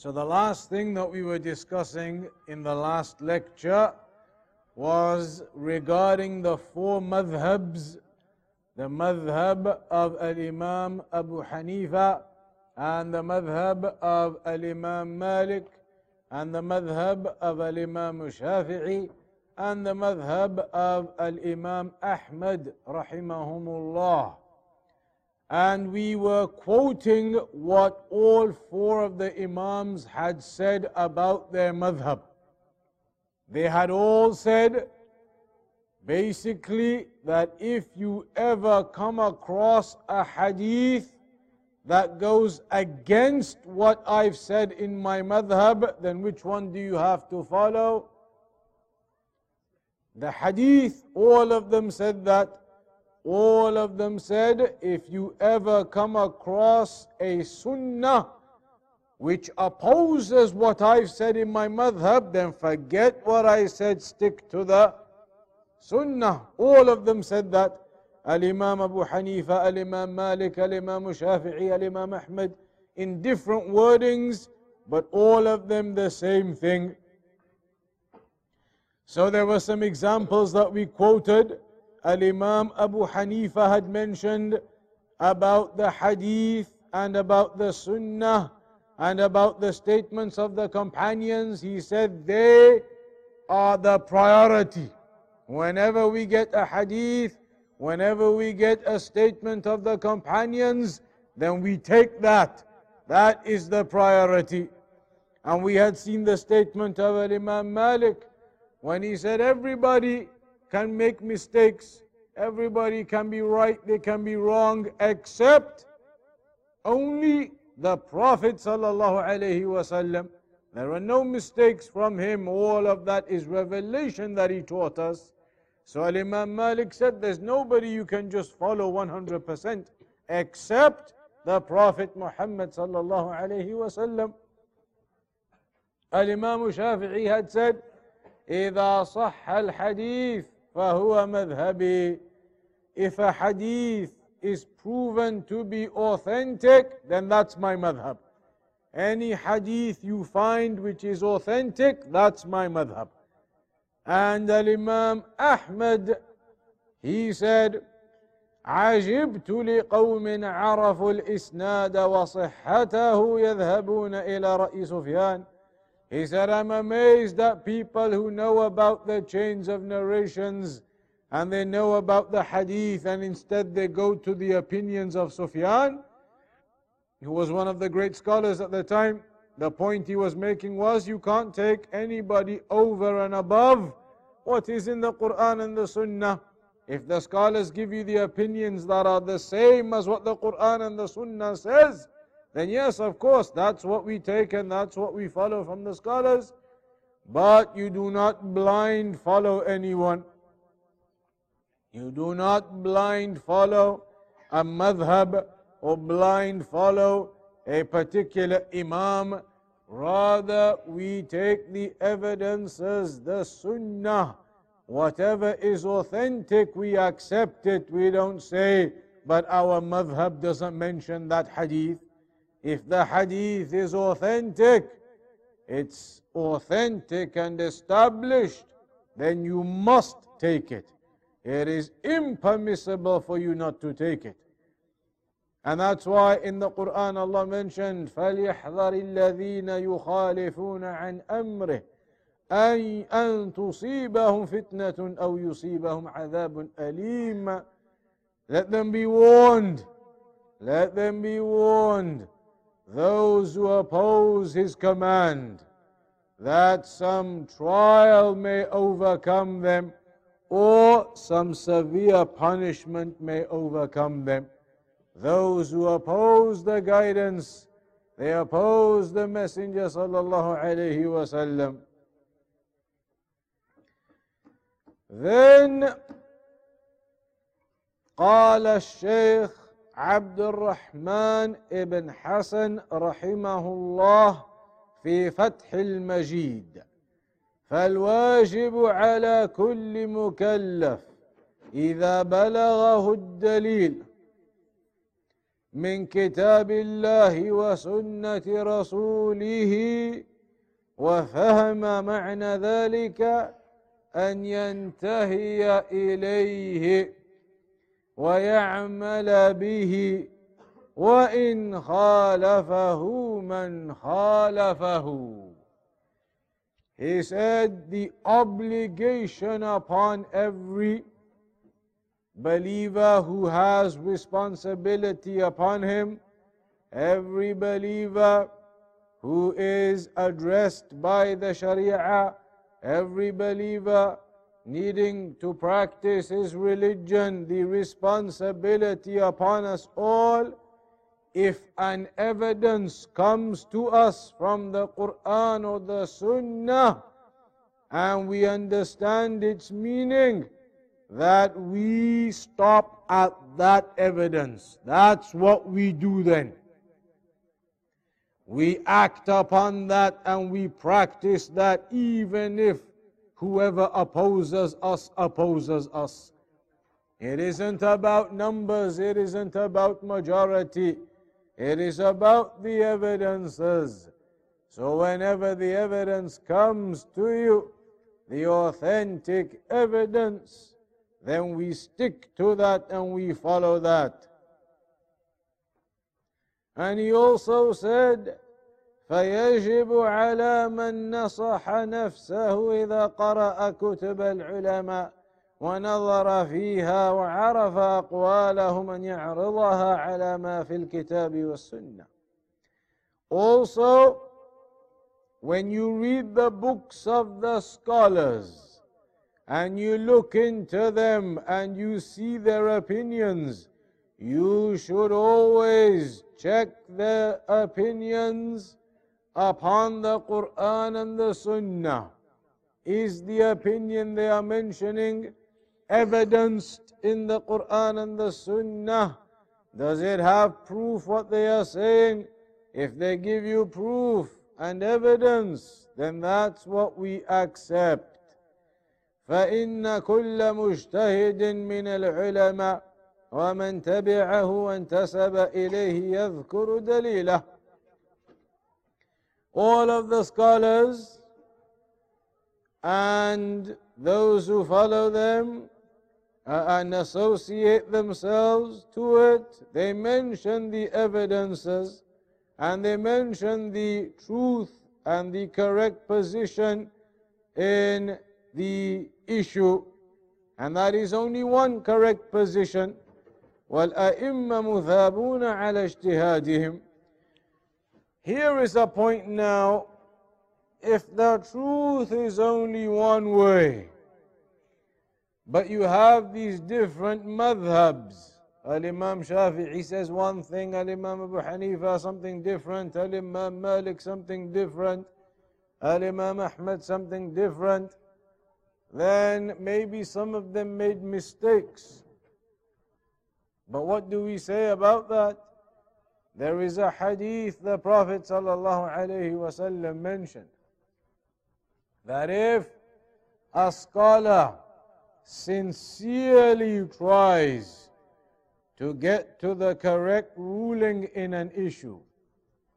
So the last thing that we were discussing in the last lecture was regarding the four madhabs, the madhab of Al-Imam Abu Hanifa and the madhab of Al-Imam Malik and the madhab of Al-Imam Shafi'i and the madhab of Al-Imam Ahmad rahimahumullah. And we were quoting what all four of the Imams had said about their madhab. They had all said basically that if you ever come across a hadith that goes against what I've said in my madhab, then which one do you have to follow? The hadith, all of them said that all of them said, if you ever come across a sunnah which opposes what I've said in my madhab, then forget what I said, stick to the sunnah. All of them said that. Al Imam Abu Hanifa, Al Imam Malik, Al Imam Shafi'i, Al Imam Ahmad, in different wordings, but all of them the same thing. So there were some examples that we quoted. Al Imam Abu Hanifa had mentioned about the hadith and about the sunnah and about the statements of the companions. He said they are the priority. Whenever we get a hadith, whenever we get a statement of the companions, then we take that. That is the priority. And we had seen the statement of Imam Malik when he said, Everybody can make mistakes. Everybody can be right, they can be wrong, except only the Prophet wasallam. There are no mistakes from him. All of that is revelation that he taught us. So Imam Malik said, There's nobody you can just follow 100% except the Prophet Muhammad sallallahu alayhi wasallam. Al Imam Shafi'i had said, إذا صح الحديث فهو مذهبي If a hadith is proven to be authentic, then that's my madhab. Any hadith you find which is authentic, that's my madhab. And Al Imam Ahmad, he said, عجبت لقوم عرفوا الإسناد وصحته يذهبون إلى رأي سفيان he said, I'm amazed at people who know about the chains of narrations and they know about the hadith and instead they go to the opinions of Sufyan, who was one of the great scholars at the time. The point he was making was you can't take anybody over and above what is in the Quran and the Sunnah. If the scholars give you the opinions that are the same as what the Quran and the Sunnah says, then yes, of course, that's what we take and that's what we follow from the scholars. But you do not blind follow anyone. You do not blind follow a madhab or blind follow a particular imam. Rather, we take the evidences, the sunnah. Whatever is authentic, we accept it. We don't say, but our madhab doesn't mention that hadith. If the hadith is authentic, it's authentic and established, then you must take it. It is impermissible for you not to take it. And that's why in the Quran Allah mentioned, فَلْيَحْذَرِ الَّذِينَ يُخَالِفُونَ عَنْ أَمْرِهِ أن أن تصيبهم فتنة أو يصيبهم عذاب أليم Let them be warned. Let them be warned those who oppose his command, that some trial may overcome them, or some severe punishment may overcome them. Those who oppose the guidance, They opposed the Messenger sallallahu alayhi wasallam. Then قال الشيخ عبد الرحمن ابن حسن رحمه الله في فتح المجيد. فالواجب على كل مكلف إذا بلغه الدليل من كتاب الله وسنة رسوله وفهم معنى ذلك أن ينتهي إليه. ويعمل به وان خالفه من خالفه He said the obligation upon every believer who has responsibility upon him, every believer who is addressed by the Sharia, every believer needing to practice his religion, the responsibility upon us all. If an evidence comes to us from the Quran or the Sunnah and we understand its meaning, that we stop at that evidence. That's what we do then. We act upon that and we practice that even if whoever opposes us opposes us. It isn't about numbers, it isn't about majority, it is about the evidences. So, whenever the evidence comes to you, the authentic evidence, then we stick to that and we follow that. And he also said, فيجب على من نصح نفسه إذا قرأ كتب العلماء ونظر فيها وعرف أقوالهم أن يعرضها على ما في الكتاب والسنة. Also, when you read the books of the scholars, and you look into them and you see their opinions, you should always check their opinions upon the Quran and the Sunnah. Is the opinion they are mentioning evidenced in the Quran and the Sunnah? Does it have proof what they are saying? If they give you proof and evidence, then that's what we accept. فإن كل مجتهد من العلماء ومن تبعه وانتسب إليه يذكر دليله All of the scholars and those who follow them and associate themselves to it, they mention the evidences and they mention the truth and the correct position in the issue, and that is only one correct position. والأئمة مثابون على اجتهادهم. here is a point now. If the truth is only one way, but you have these different madhabs. Al-Imam Shafi'i says one thing, Al-Imam Abu Hanifa something different, Al-Imam Malik something different, Al-Imam Ahmad something different then maybe some of them made mistakes. But what do we say about that? There is a hadith the Prophet ﷺ mentioned. That if a scholar sincerely tries to get to the correct ruling in an issue,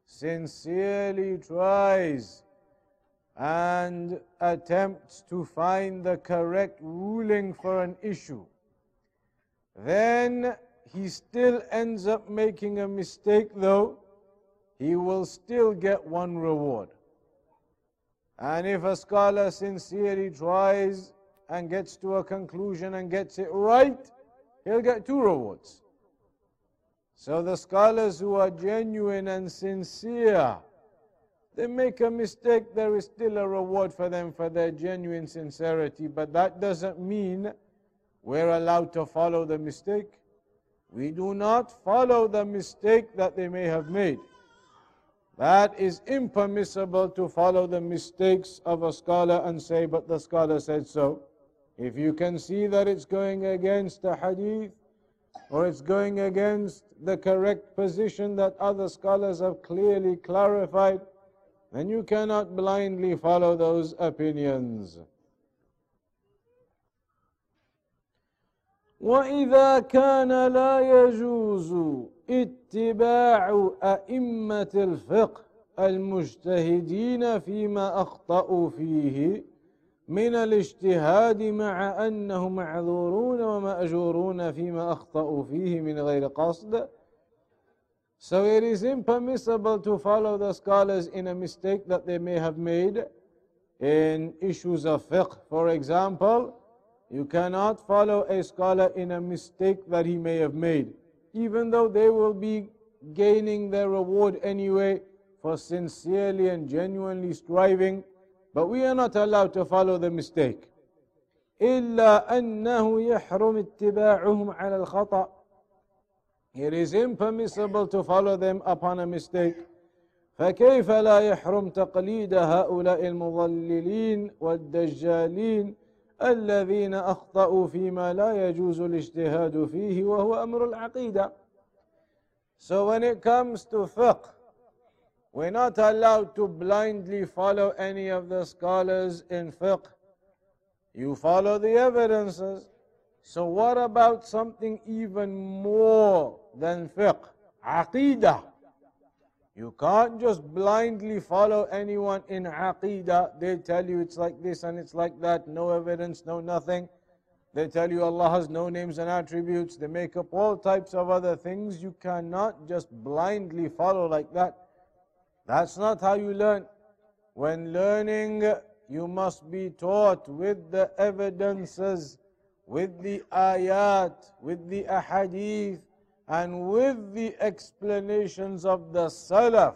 sincerely tries and attempts to find the correct ruling for an issue, then he still ends up making a mistake, though, he will still get one reward. And if a scholar sincerely tries and gets to a conclusion and gets it right, he'll get two rewards. So the scholars who are genuine and sincere they make a mistake, there is still a reward for them for their genuine sincerity, but that doesn't mean we're allowed to follow the mistake. We do not follow the mistake that they may have made. That is impermissible to follow the mistakes of a scholar and say, but the scholar said so. If you can see that it's going against the hadith or it's going against the correct position that other scholars have clearly clarified, then you cannot blindly follow those opinions. وإذا كان لا يجوز اتباع أئمة الفقه المجتهدين فيما أخطأوا فيه من الاجتهاد مع أنه معذورون ومأجورون فيما أخطأوا فيه من غير قصد So it is impermissible to follow the scholars in a mistake that they may have made in issues of fiqh. For example, you cannot follow a scholar in a mistake that he may have made, even though they will be gaining their reward anyway for sincerely and genuinely striving but we are not allowed to follow the mistake. إلا أنه يحرم اتباعهم على الخطأ. It is impermissible to follow them upon a mistake. فكيف لا يحرم تقليد هؤلاء المضللين والدجالين الذين أخطأوا فيما لا يجوز الاجتهاد فيه وهو أمر العقيدة. So when it comes to fiqh, we're not allowed to blindly follow any of the scholars in fiqh. You follow the evidences. So, what about something even more than fiqh? Aqidah. You can't just blindly follow anyone in aqidah. They tell you it's like this and it's like that, no evidence, no nothing. They tell you Allah has no names and attributes. They make up all types of other things. You cannot just blindly follow like that. That's not how you learn. When learning, you must be taught with the evidences, with the ayat, with the ahadith, and with the explanations of the salaf.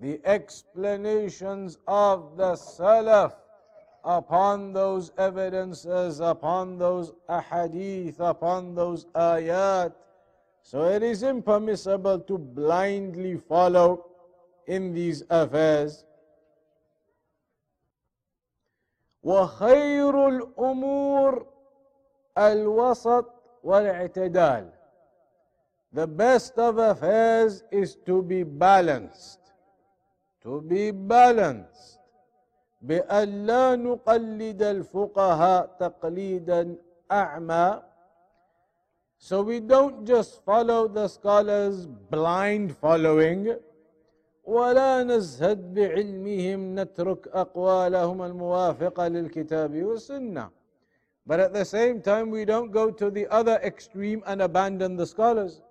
The explanations of the salaf upon those evidences, upon those ahadith, upon those ayat. So it is impermissible to blindly follow in these affairs. وخير الأمور الوسط والاعتدال. The best of affairs is to be balanced. To be balanced. بأن لا نقلد الفقهاء تقليدا أعمى So we don't just follow the scholars blind following ولا نزهد بعلمهم نترك أقوالهم الموافقة للكتاب والسنة But at the same time, we don't go to the other extreme and abandon the scholars.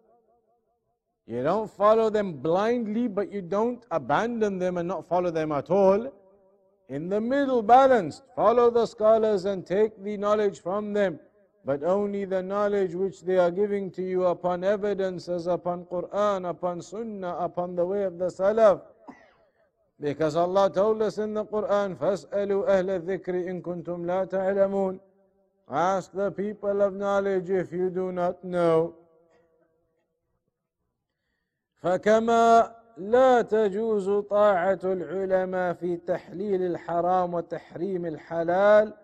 You don't follow them blindly, but you don't abandon them and not follow them at all. In the middle, balanced. Follow the scholars and take the knowledge from them but only the knowledge which they are giving to you upon evidences, upon Quran, upon Sunnah, upon the way of the Salaf. Because Allah told us in the Quran, فَاسْأَلُوا أَهْلَ الذِّكْرِ إِن كُنْتُمْ لَا تَعْلَمُونَ Ask the people of knowledge if you do not know. فكما لا تجوز طاعة العلماء في تحليل الحرام وتحريم الحلال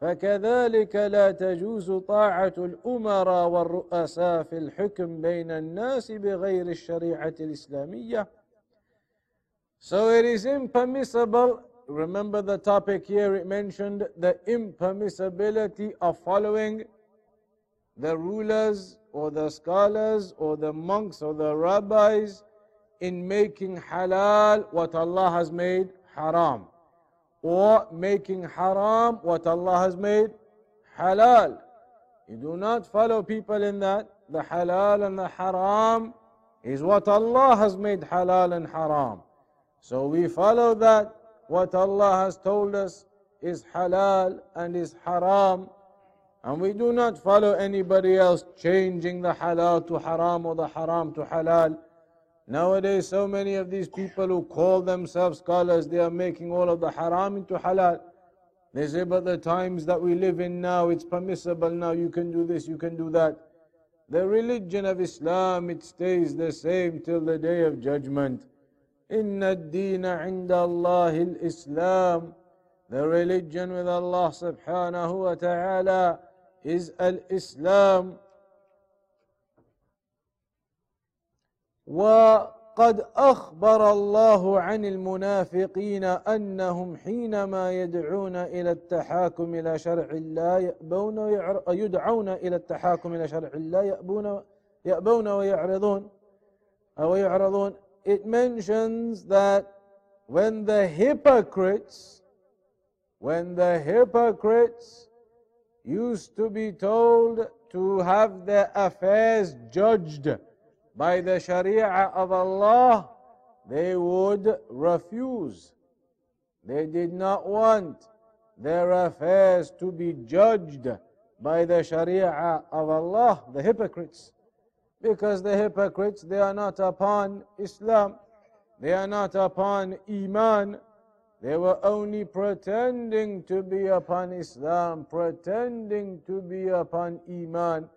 فكذلك لا تجوز طاعة الأمراء والرؤساء في الحكم بين الناس بغير الشريعة الإسلامية. So it is impermissible, remember the topic here, it mentioned the impermissibility of following the rulers or the scholars or the monks or the rabbis in making halal what Allah has made haram or making haram what Allah has made halal. You do not follow people in that. The halal and the haram is what Allah has made halal and haram. So we follow that. What Allah has told us is halal and is haram. And we do not follow anybody else changing the halal to haram or the haram to halal. Nowadays, so many of these people who call themselves scholars, they are making all of the haram into halal. They say, but the times that we live in now, it's permissible now, you can do this, you can do that. The religion of Islam, it stays the same till the day of judgment. إن الدين عند الله الإسلام The religion with Allah subhanahu wa ta'ala is al-Islam وقد أخبر الله عن المنافقين أنهم حينما يدعون إلى التحاكم إلى شرع الله يأبون يدعون إلى التحاكم إلى شرع الله يأبون يأبون ويعرضون. أو يعرضون. It mentions that when the hypocrites when the hypocrites used to be told to have their affairs judged by the Sharia of Allah, they would refuse. They did not want their affairs to be judged by the Sharia of Allah, the hypocrites. Because the hypocrites, they are not upon Islam, they are not upon Iman, they were only pretending to be upon Islam, pretending to be upon Iman.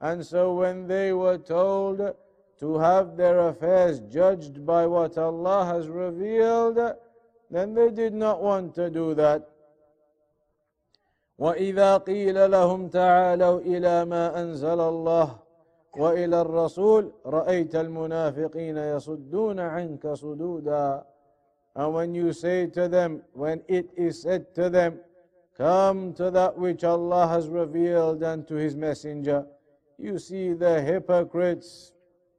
And so when they were told to have their affairs judged by what Allah has revealed, then they did not want to do that. وإذا قيل لهم تعالوا إلى ما أنزل الله وإلى الرسول رأيت المنافقين يصدون عنك صدودا And when you say to them, when it is said to them, Come to that which Allah has revealed and to His Messenger, you see the hypocrites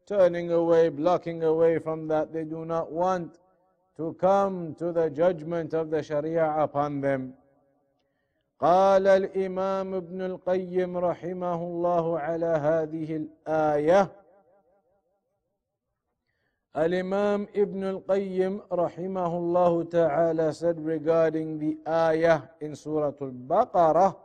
turning away, blocking away from that. They do not want to come to the judgment of the Sharia upon them. قال الإمام ابن القيم رحمه الله على هذه الآية Al-Imam Ibn al-Qayyim rahimahullah ta'ala said regarding the ayah in Surah Al-Baqarah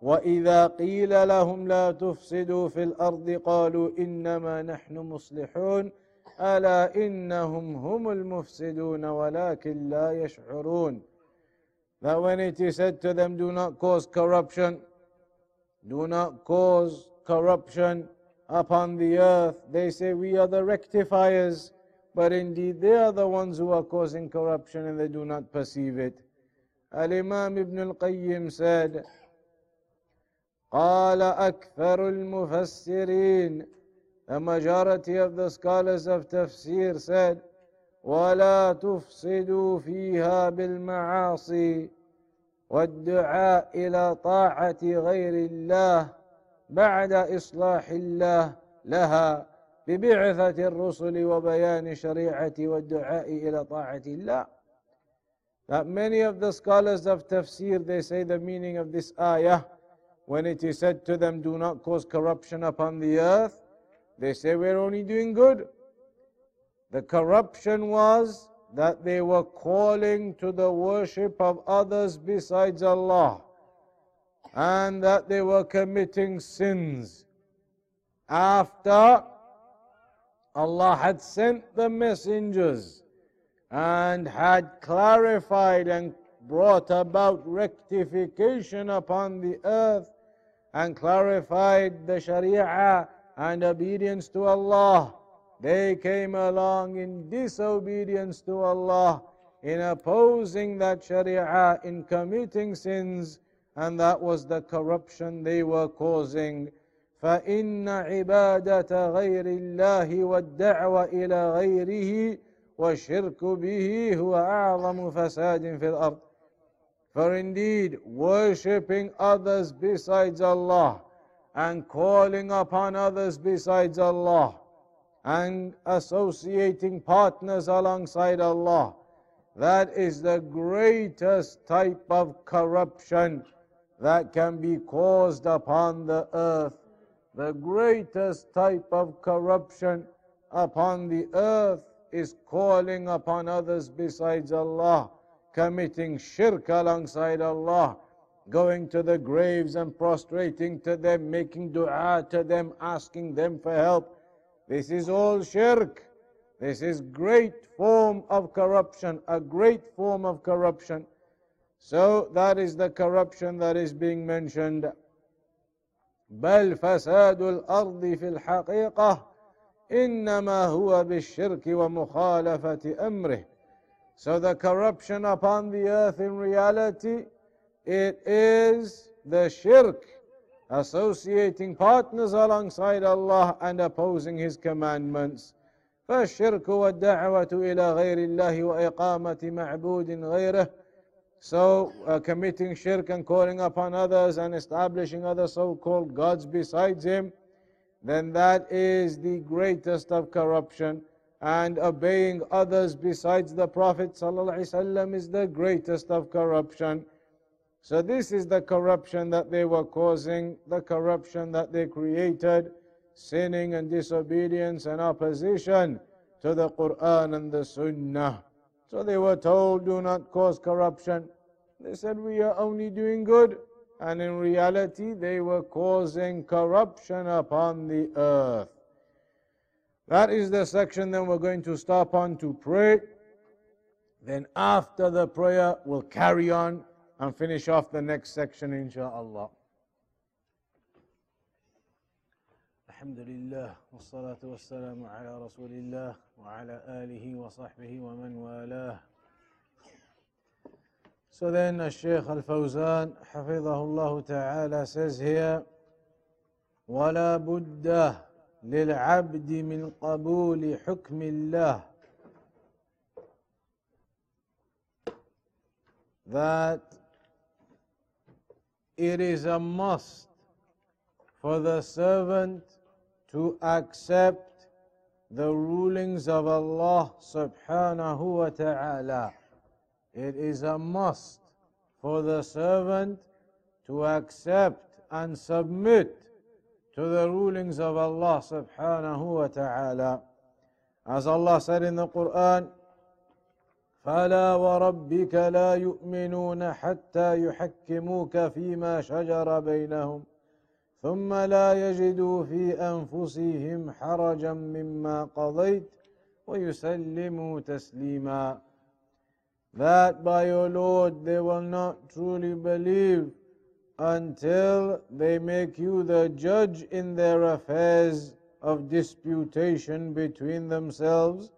وإذا قيل لهم لا تفسدوا في الأرض قالوا إنما نحن مصلحون ألا إنهم هم المفسدون ولكن لا يشعرون That when it is said to them, do not cause corruption, do not cause corruption upon the earth, they say, we are the rectifiers, but indeed they are the ones who are causing corruption and they do not perceive it. Al-Imam Ibn al-Qayyim said, قال أكثر المفسرين The majority of the scholars of tafsir said ولا تفسدوا فيها بالمعاصي والدعاء إلى طاعة غير الله بعد إصلاح الله لها ببعثة الرسل وبيان شريعة والدعاء إلى طاعة الله That many of the scholars of tafsir they say the meaning of this ayah when it is said to them, Do not cause corruption upon the earth, they say, We're only doing good. The corruption was that they were calling to the worship of others besides Allah and that they were committing sins after Allah had sent the messengers and had clarified and brought about rectification upon the earth and clarified the Sharia and obedience to Allah. They came along in disobedience to Allah, in opposing that Sharia, in committing sins, and that was the corruption they were causing. فإن عبادة غير الله والدعوة إلى غيره والشرك به هو أعظم فساد في الأرض for indeed, worshipping others besides Allah and calling upon others besides Allah and associating partners alongside Allah, that is the greatest type of corruption that can be caused upon the earth. The greatest type of corruption upon the earth is calling upon others besides Allah committing shirk alongside Allah, going to the graves and prostrating to them, making dua to them, asking them for help. This is all shirk. This is great form of corruption, a great form of corruption. So that is the corruption that is being mentioned. بل فساد الأرض في الحقيقة إنما هو بالشرك ومخالفة أمره So the corruption upon the earth in reality, it is the shirk, associating partners alongside Allah and opposing His commandments. فالشرك والدعوة إلى غير الله وإقامة معبود غيره So uh, committing shirk and calling upon others and establishing other so-called gods besides him, then that is the greatest of corruption. And obeying others besides the Prophet ﷺ is the greatest of corruption. So this is the corruption that they were causing, the corruption that they created, sinning and disobedience and opposition to the Quran and the Sunnah. So they were told, do not cause corruption. They said, we are only doing good. And in reality, they were causing corruption upon the earth. That is the section then we're going to stop on to pray. Then after the prayer, we'll carry on and finish off the next section, inshallah. الحمد لله والصلاة والسلام على رسول الله وعلى آله وصحبه ومن والاه. So then Shaykh Al-Fawzan حفظه الله تعالى says here ولا بد للعبد من قبول حكم الله that it is a must for the servant to accept the rulings of Allah subhanahu wa ta'ala. It is a must for the servant to accept and submit to the rulings of Allah subhanahu wa ta'ala. As Allah said in the Quran, فلا وربك لا يؤمنون حتى يحكموك فيما شجر بينهم ثم لا يجدوا في أنفسهم حرجا مما قضيت ويسلموا تسليما That by your Lord they will not truly believe until they make you the judge in their affairs of disputation between themselves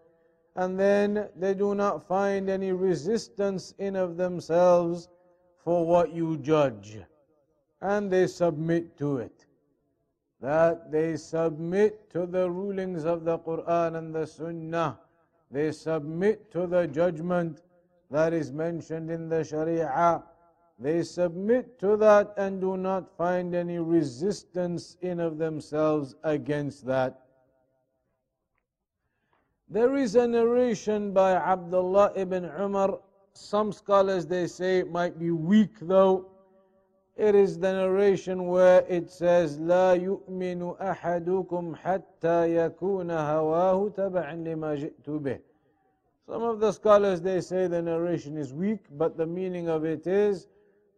and then they do not find any resistance in of themselves for what you judge and they submit to it. That they submit to the rulings of the Quran and the Sunnah. They submit to the judgment that is mentioned in the Sharia. They submit to that and do not find any resistance in of themselves against that. There is a narration by Abdullah ibn Umar. Some scholars they say it might be weak though it is the narration where it says لا يؤمن أحدكم حتى يكون هواه تبعا لما جئت به Some of the scholars they say the narration is weak but the meaning of it is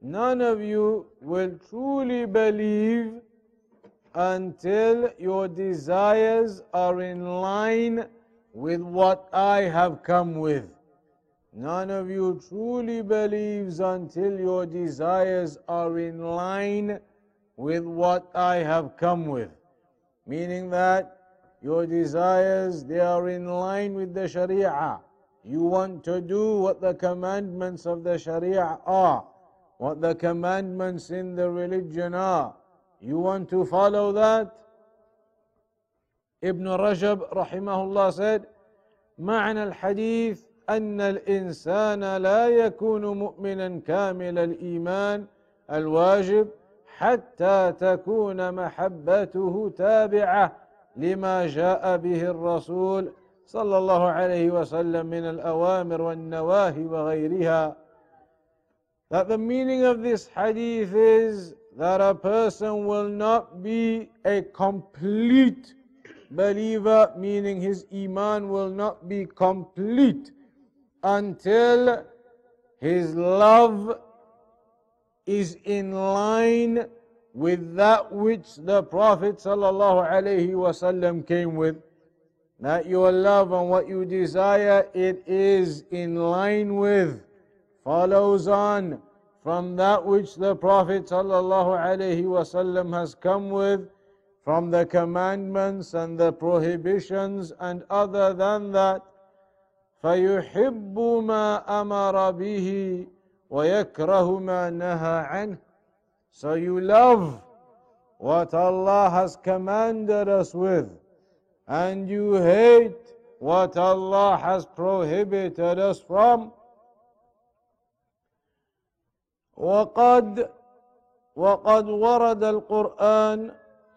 none of you will truly believe until your desires are in line with what I have come with. None of you truly believes until your desires are in line with what I have come with. Meaning that your desires, they are in line with the Sharia. You want to do what the commandments of the Sharia are, what the commandments in the religion are. You want to follow that? Ibn Rajab rahimahullah said, معنى الحديث أن الإنسان لا يكون مؤمنا كامل الإيمان الواجب حتى تكون محبته تابعة لما جاء به الرسول صلى الله عليه وسلم من الأوامر والنواهي وغيرها. That the meaning of this hadith is that a person will not be a complete believer, meaning his iman will not be complete until his love is in line with that which the Prophet ﷺ came with. That your love and what you desire, it is in line with, follows on from that which the Prophet ﷺ has come with. from the commandments and the prohibitions and other than that فيحب ما أمر به ويكره ما نهى عنه So you love what Allah has commanded us with and you hate what Allah has prohibited us from وقد وقد ورد القرآن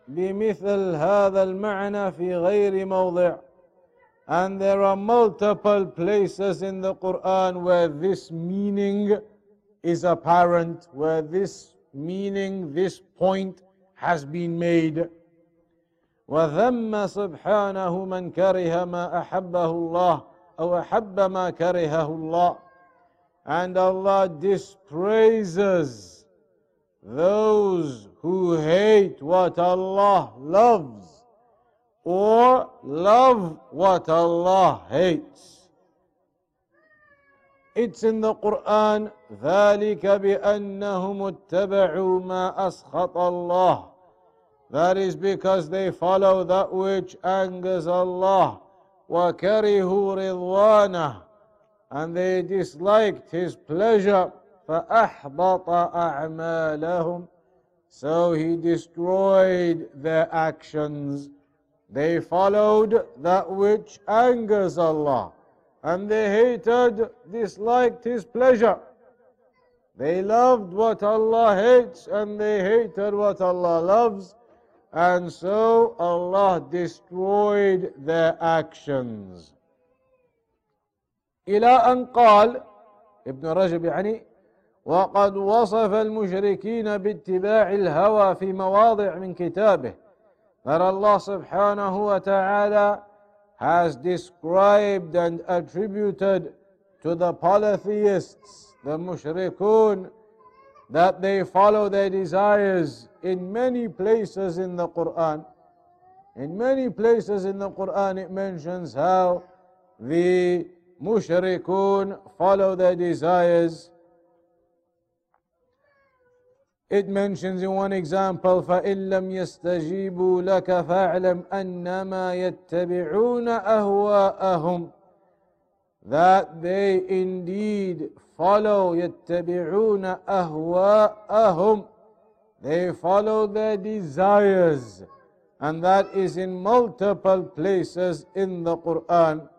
بمثل هذا المعنى في غير موضع and there are multiple places in the Quran where this meaning is apparent, where this meaning, this point has been made. وذم سبحانه من كره ما أحبه الله أو أحب ما كرهه الله and Allah dispraises those who hate what Allah loves or love what Allah hates. It's in the Quran ذلك بأنهم اتبعوا ما أسخط الله That is because they follow that which angers Allah وكرهوا رضوانه and they disliked his pleasure فأحبط أعمالهم so he destroyed their actions they followed that which angers Allah and they hated disliked his pleasure they loved what Allah hates and they hated what Allah loves and so Allah destroyed their actions إلى أن قال ابن رجب يعني وقد وصف المشركين باتباع الهوى في مواضع من كتابه that Allah subhanahu wa ta'ala has described and attributed to the polytheists, the mushrikun, that they follow their desires in many places in the Quran. In many places in the Quran it mentions how the mushrikun follow their desires. It mentions in one example, فَإِن لَمْ يَسْتَجِيبُوا لَكَ فَاعْلَمْ أَنَّمَا يَتَّبِعُونَ أَهْوَاءَهُمْ That they indeed follow يَتَّبِعُونَ أَهْوَاءَهُمْ They follow their desires. And that is in multiple places in the Quran.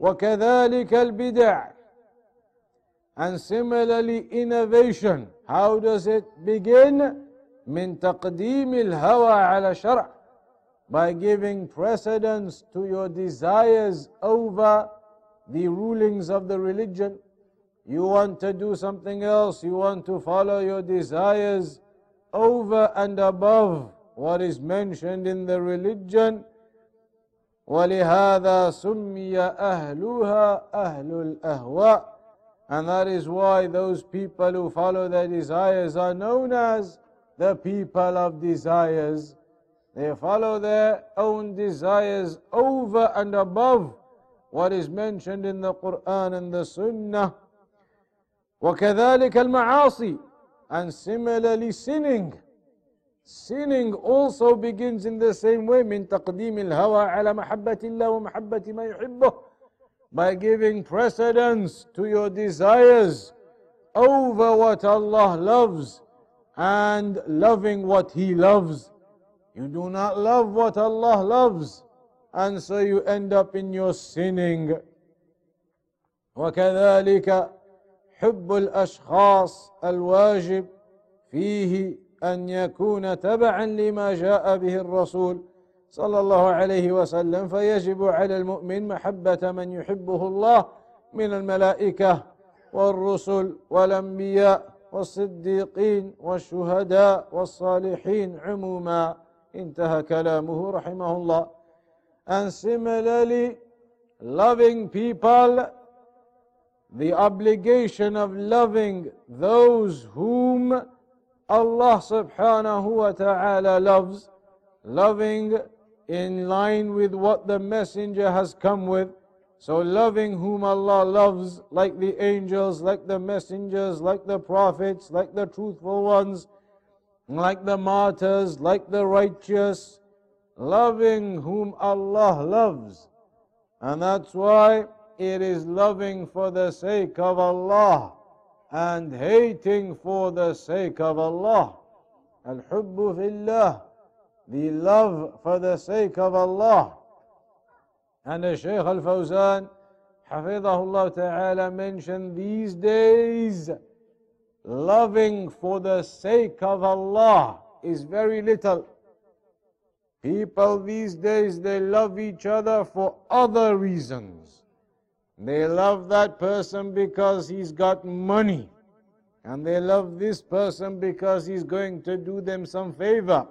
وكذلك البدع and similarly innovation how does it begin من تقديم الهوى على شرع by giving precedence to your desires over the rulings of the religion you want to do something else you want to follow your desires over and above what is mentioned in the religion ولهذا سمي أهلها أهل الأهواء and that is why those people who follow their desires are known as the people of desires. They follow their own desires over and above what is mentioned in the Quran and the Sunnah. وكذلك المعاصي and similarly sinning Sinning also begins in the same way من تقديم الهوى على محبة الله ومحبة ما يحبه by giving precedence to your desires over what Allah loves and loving what He loves. You do not love what Allah loves, and so you end up in your sinning. وكذلك حب الأشخاص الواجب فيه أن يكون تبعا لما جاء به الرسول صلى الله عليه وسلم فيجب على المؤمن محبة من يحبه الله من الملائكة والرسل والأنبياء والصديقين والشهداء والصالحين عموما. انتهى كلامه رحمه الله. And similarly loving people the obligation of loving those whom Allah subhanahu wa ta'ala loves, loving in line with what the messenger has come with. So loving whom Allah loves, like the angels, like the messengers, like the prophets, like the truthful ones, like the martyrs, like the righteous, loving whom Allah loves. And that's why it is loving for the sake of Allah and hating for the sake of Allah. Al-hubbu fillah, the love for the sake of Allah. And the Shaykh Al-Fawzan, Hafidahullah Ta'ala, mentioned these days, loving for the sake of Allah is very little. People these days, they love each other for other reasons. They love that person because he's got money. And they love this person because he's going to do them some favor.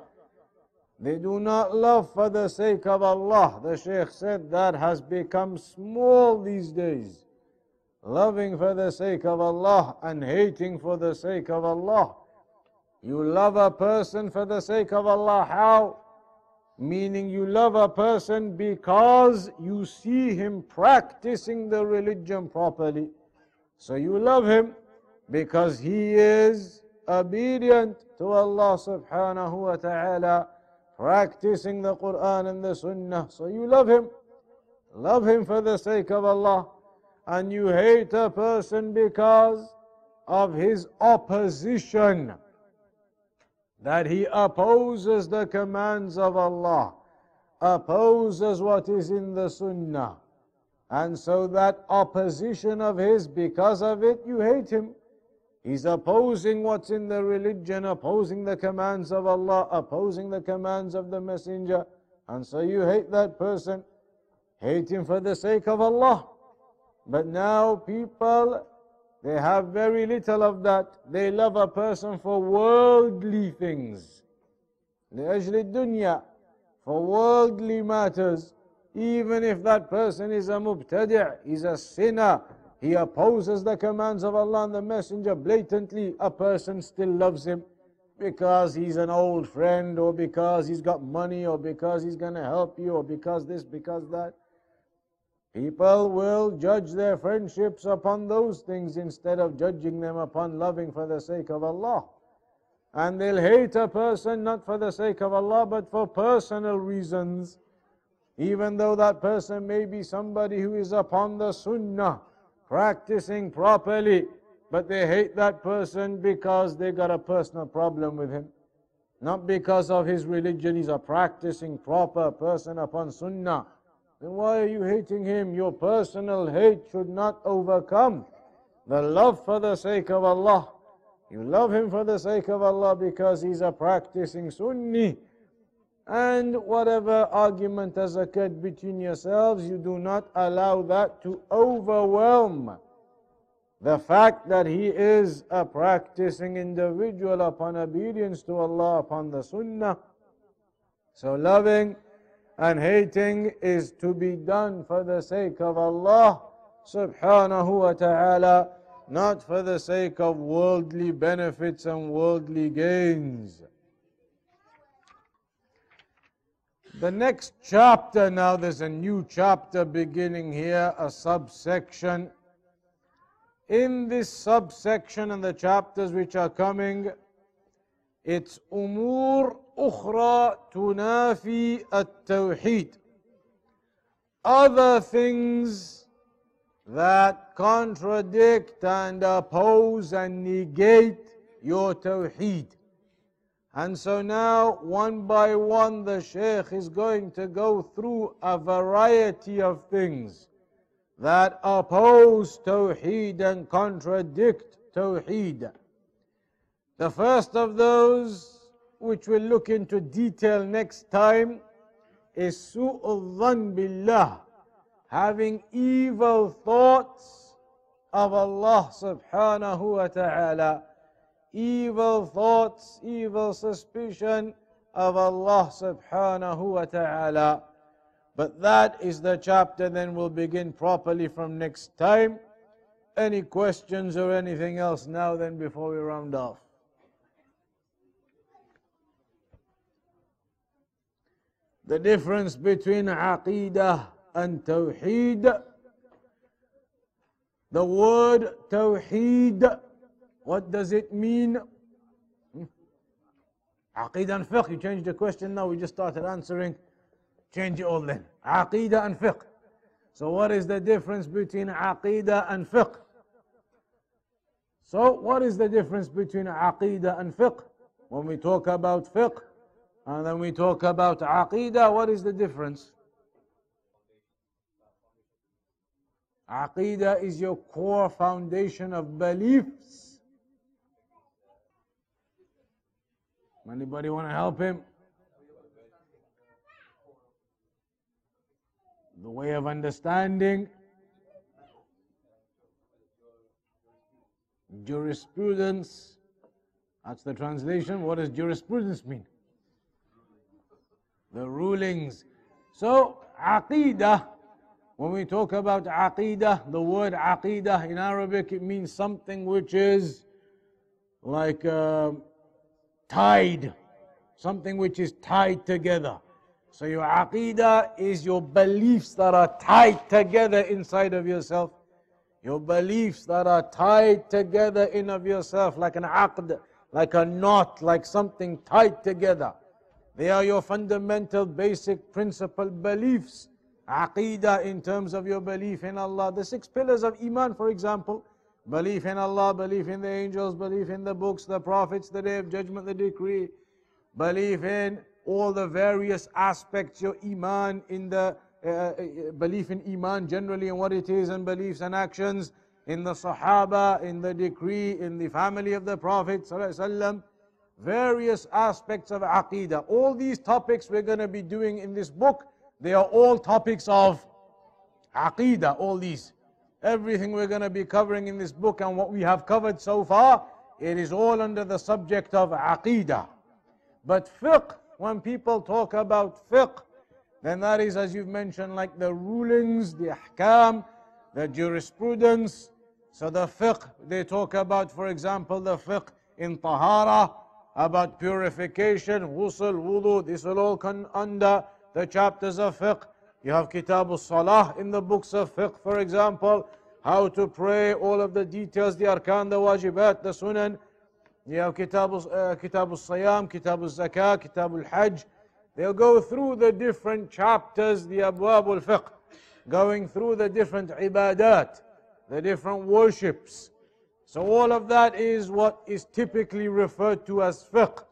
They do not love for the sake of Allah. The Shaykh said that has become small these days. Loving for the sake of Allah and hating for the sake of Allah. You love a person for the sake of Allah. How? meaning you love a person because you see him practicing the religion properly. So you love him because he is obedient to Allah subhanahu wa ta'ala, practicing the Quran and the Sunnah. So you love him. Love him for the sake of Allah. And you hate a person because of his opposition that he opposes the commands of Allah, opposes what is in the Sunnah. And so that opposition of his, because of it, you hate him. He's opposing what's in the religion, opposing the commands of Allah, opposing the commands of the Messenger. And so you hate that person. Hate him for the sake of Allah. But now people they have very little of that. They love a person for worldly things. لأجل الدنيا for worldly matters. Even if that person is a mubtadi', is a sinner, he opposes the commands of Allah and the Messenger blatantly, a person still loves him because he's an old friend or because he's got money or because he's going to help you or because this, because that. People will judge their friendships upon those things instead of judging them upon loving for the sake of Allah. And they'll hate a person not for the sake of Allah but for personal reasons. Even though that person may be somebody who is upon the sunnah, practicing properly, but they hate that person because they got a personal problem with him. Not because of his religion, he's a practicing proper person upon sunnah then why are you hating him? Your personal hate should not overcome the love for the sake of Allah. You love him for the sake of Allah because he's a practicing Sunni. And whatever argument has occurred between yourselves, you do not allow that to overwhelm the fact that he is a practicing individual upon obedience to Allah, upon the Sunnah. So loving and hating is to be done for the sake of Allah subhanahu wa ta'ala, not for the sake of worldly benefits and worldly gains. The next chapter now, there's a new chapter beginning here, a subsection. In this subsection and the chapters which are coming, it's umur ukhra tunafi at-tawheed. Other things that contradict and oppose and negate your tawheed. And so now, one by one, the Shaykh is going to go through a variety of things that oppose Tawheed and contradict Tawheed. The first of those which we'll look into detail next time, is su'ul billah, having evil thoughts of Allah subhanahu wa ta'ala, evil thoughts, evil suspicion of Allah subhanahu wa ta'ala. But that is the chapter, then we'll begin properly from next time. Any questions or anything else now, then, before we round off? the difference between aqidah and tawheed. The word tawheed, what does it mean? Aqidah and fiqh, you changed the question now, we just started answering. Change it all then. Aqidah and fiqh. So what is the difference between aqidah and fiqh? So what is the difference between aqidah and fiqh? When we talk about fiqh and then we talk about aqidah, what is the difference? Aqidah is your core foundation of beliefs. Anybody want to help him? The way of understanding. Jurisprudence. That's the translation. What does jurisprudence mean? The rulings. So, aqidah when we talk about aqidah, the word aqidah in Arabic, it means something which is like uh, tied, something which is tied together. So your aqidah is your beliefs that are tied together inside of yourself. Your beliefs that are tied together in of yourself, like an aqd, like a knot, like something tied together. They are your fundamental, basic, principal beliefs. Aqidah in terms of your belief in Allah. The six pillars of Iman, for example, belief in Allah, belief in the angels, belief in the books, the prophets, the day of judgment, the decree, belief in all the various aspects, your Iman in the uh, uh belief in Iman generally and what it is, and beliefs and actions in the Sahaba, in the decree, in the family of the Prophet, various aspects of Aqidah. All these topics we're going to be doing in this book they are all topics of aqidah, all these. Everything we're going to be covering in this book and what we have covered so far, it is all under the subject of aqidah. But fiqh, when people talk about fiqh, then that is, as you've mentioned, like the rulings, the ahkam, the jurisprudence. So the fiqh, they talk about, for example, the fiqh in tahara, about purification, ghusl, wudu, this will all come under the chapters of fiqh. You have Kitab al-Salah in the books of fiqh, for example, how to pray, all of the details, the arkan, the wajibat, the sunan. You have Kitab, uh, Kitab al-Siyam, Kitab al-Zakah, Kitab al-Hajj. They'll go through the different chapters, the abwab al-fiqh, going through the different ibadat, the different worships. So all of that is what is typically referred to as fiqh.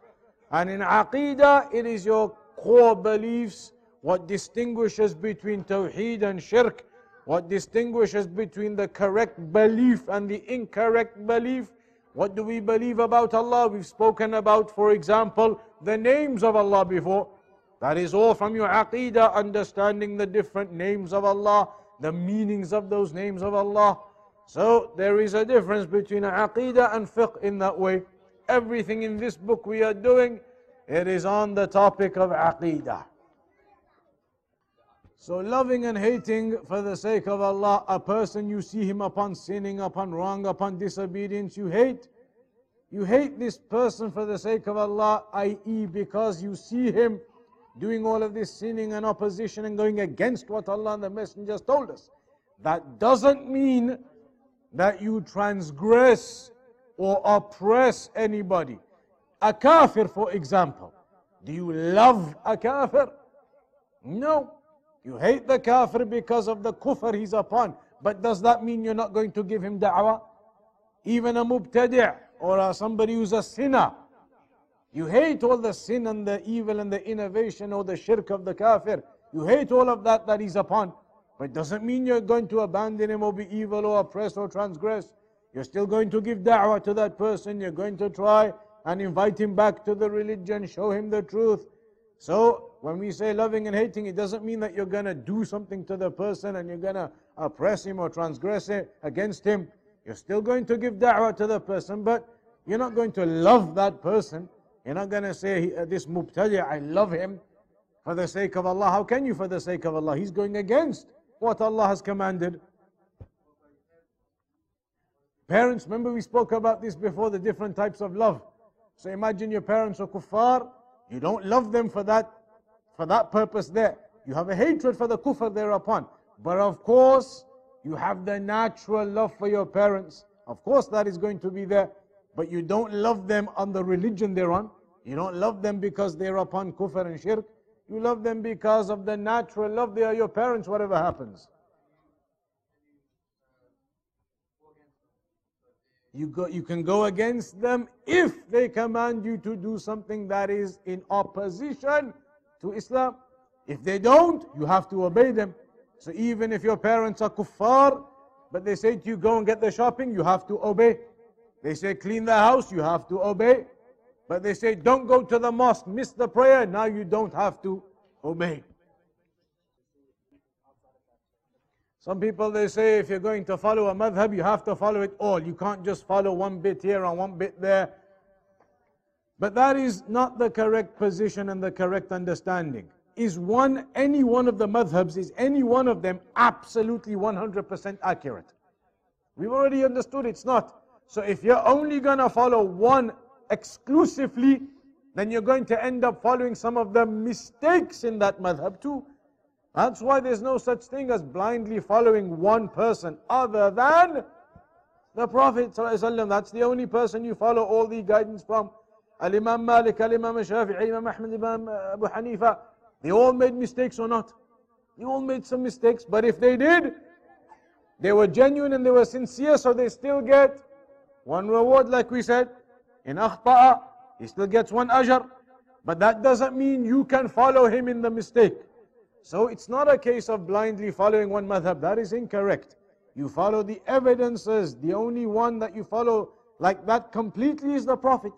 And in aqidah, it is your core beliefs, what distinguishes between Tawheed and Shirk, what distinguishes between the correct belief and the incorrect belief. What do we believe about Allah? We've spoken about, for example, the names of Allah before. That is all from your aqidah, understanding the different names of Allah, the meanings of those names of Allah. So there is a difference between aqidah and fiqh in that way. Everything in this book we are doing it is on the topic of aqidah. So loving and hating for the sake of Allah, a person you see him upon sinning, upon wrong, upon disobedience, you hate. You hate this person for the sake of Allah, i.e., because you see him doing all of this sinning and opposition and going against what Allah and the Messenger told us. That doesn't mean that you transgress or oppress anybody. A kafir, for example. Do you love a kafir? No. You hate the kafir because of the kufr he's upon. But does that mean you're not going to give him da'wah? Even a mubtadi' or somebody who's a sinner. You hate all the sin and the evil and the innovation or the shirk of the kafir. You hate all of that that he's upon. But it doesn't mean you're going to abandon him or be evil or oppress or transgress. You're still going to give da'wah to that person. You're going to try and invite him back to the religion, show him the truth. So, when we say loving and hating, it doesn't mean that you're going to do something to the person and you're going to oppress him or transgress it against him. You're still going to give da'wah to the person, but you're not going to love that person. You're not going to say, uh, this mubtadi, I love him for the sake of Allah. How can you for the sake of Allah? He's going against what Allah has commanded. Parents, remember we spoke about this before, the different types of love. So imagine your parents are kuffar, you don't love them for that, for that purpose there. You have a hatred for the kufr they're upon. But of course, you have the natural love for your parents. Of course, that is going to be there. But you don't love them on the religion they're on. You don't love them because they're upon kufr and shirk. You love them because of the natural love. They are your parents, whatever happens. You, go, you can go against them if they command you to do something that is in opposition to Islam. If they don't, you have to obey them. So even if your parents are kuffar, but they say to you, go and get the shopping, you have to obey. They say, clean the house, you have to obey. But they say, don't go to the mosque, miss the prayer, now you don't have to obey. Some people they say if you're going to follow a madhab, you have to follow it all. You can't just follow one bit here and one bit there. But that is not the correct position and the correct understanding. Is one, any one of the madhabs, is any one of them absolutely 100% accurate? We've already understood it's not. So if you're only going to follow one exclusively, then you're going to end up following some of the mistakes in that madhab too. That's why there's no such thing as blindly following one person other than the Prophet. That's the only person you follow all the guidance from. Al-Imam Malik, Al-Imam Shafi'i, Imam Ahmad, Imam Abu Hanifa. They all made mistakes or not? They all made some mistakes, but if they did, they were genuine and they were sincere, so they still get one reward, like we said. In akhta'a, he still gets one ajr. But that doesn't mean you can follow him in the mistake. So it's not a case of blindly following one madhab. That is incorrect. You follow the evidences. The only one that you follow like that completely is the Prophet.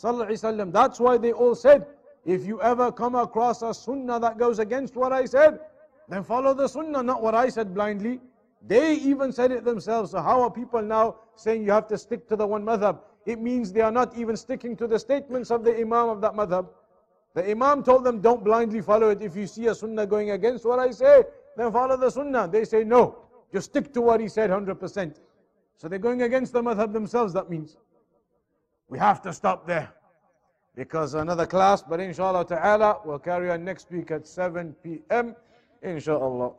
That's why they all said, if you ever come across a sunnah that goes against what I said, then follow the sunnah, not what I said blindly. They even said it themselves. So how are people now saying you have to stick to the one madhab? It means they are not even sticking to the statements of the imam of that madhab. The Imam told them, don't blindly follow it. If you see a sunnah going against what I say, then follow the sunnah. They say, no, just stick to what he said 100%. So they're going against the madhab themselves, that means. We have to stop there. Because another class, but inshallah ta'ala, we'll carry on next week at 7 p.m. Inshallah.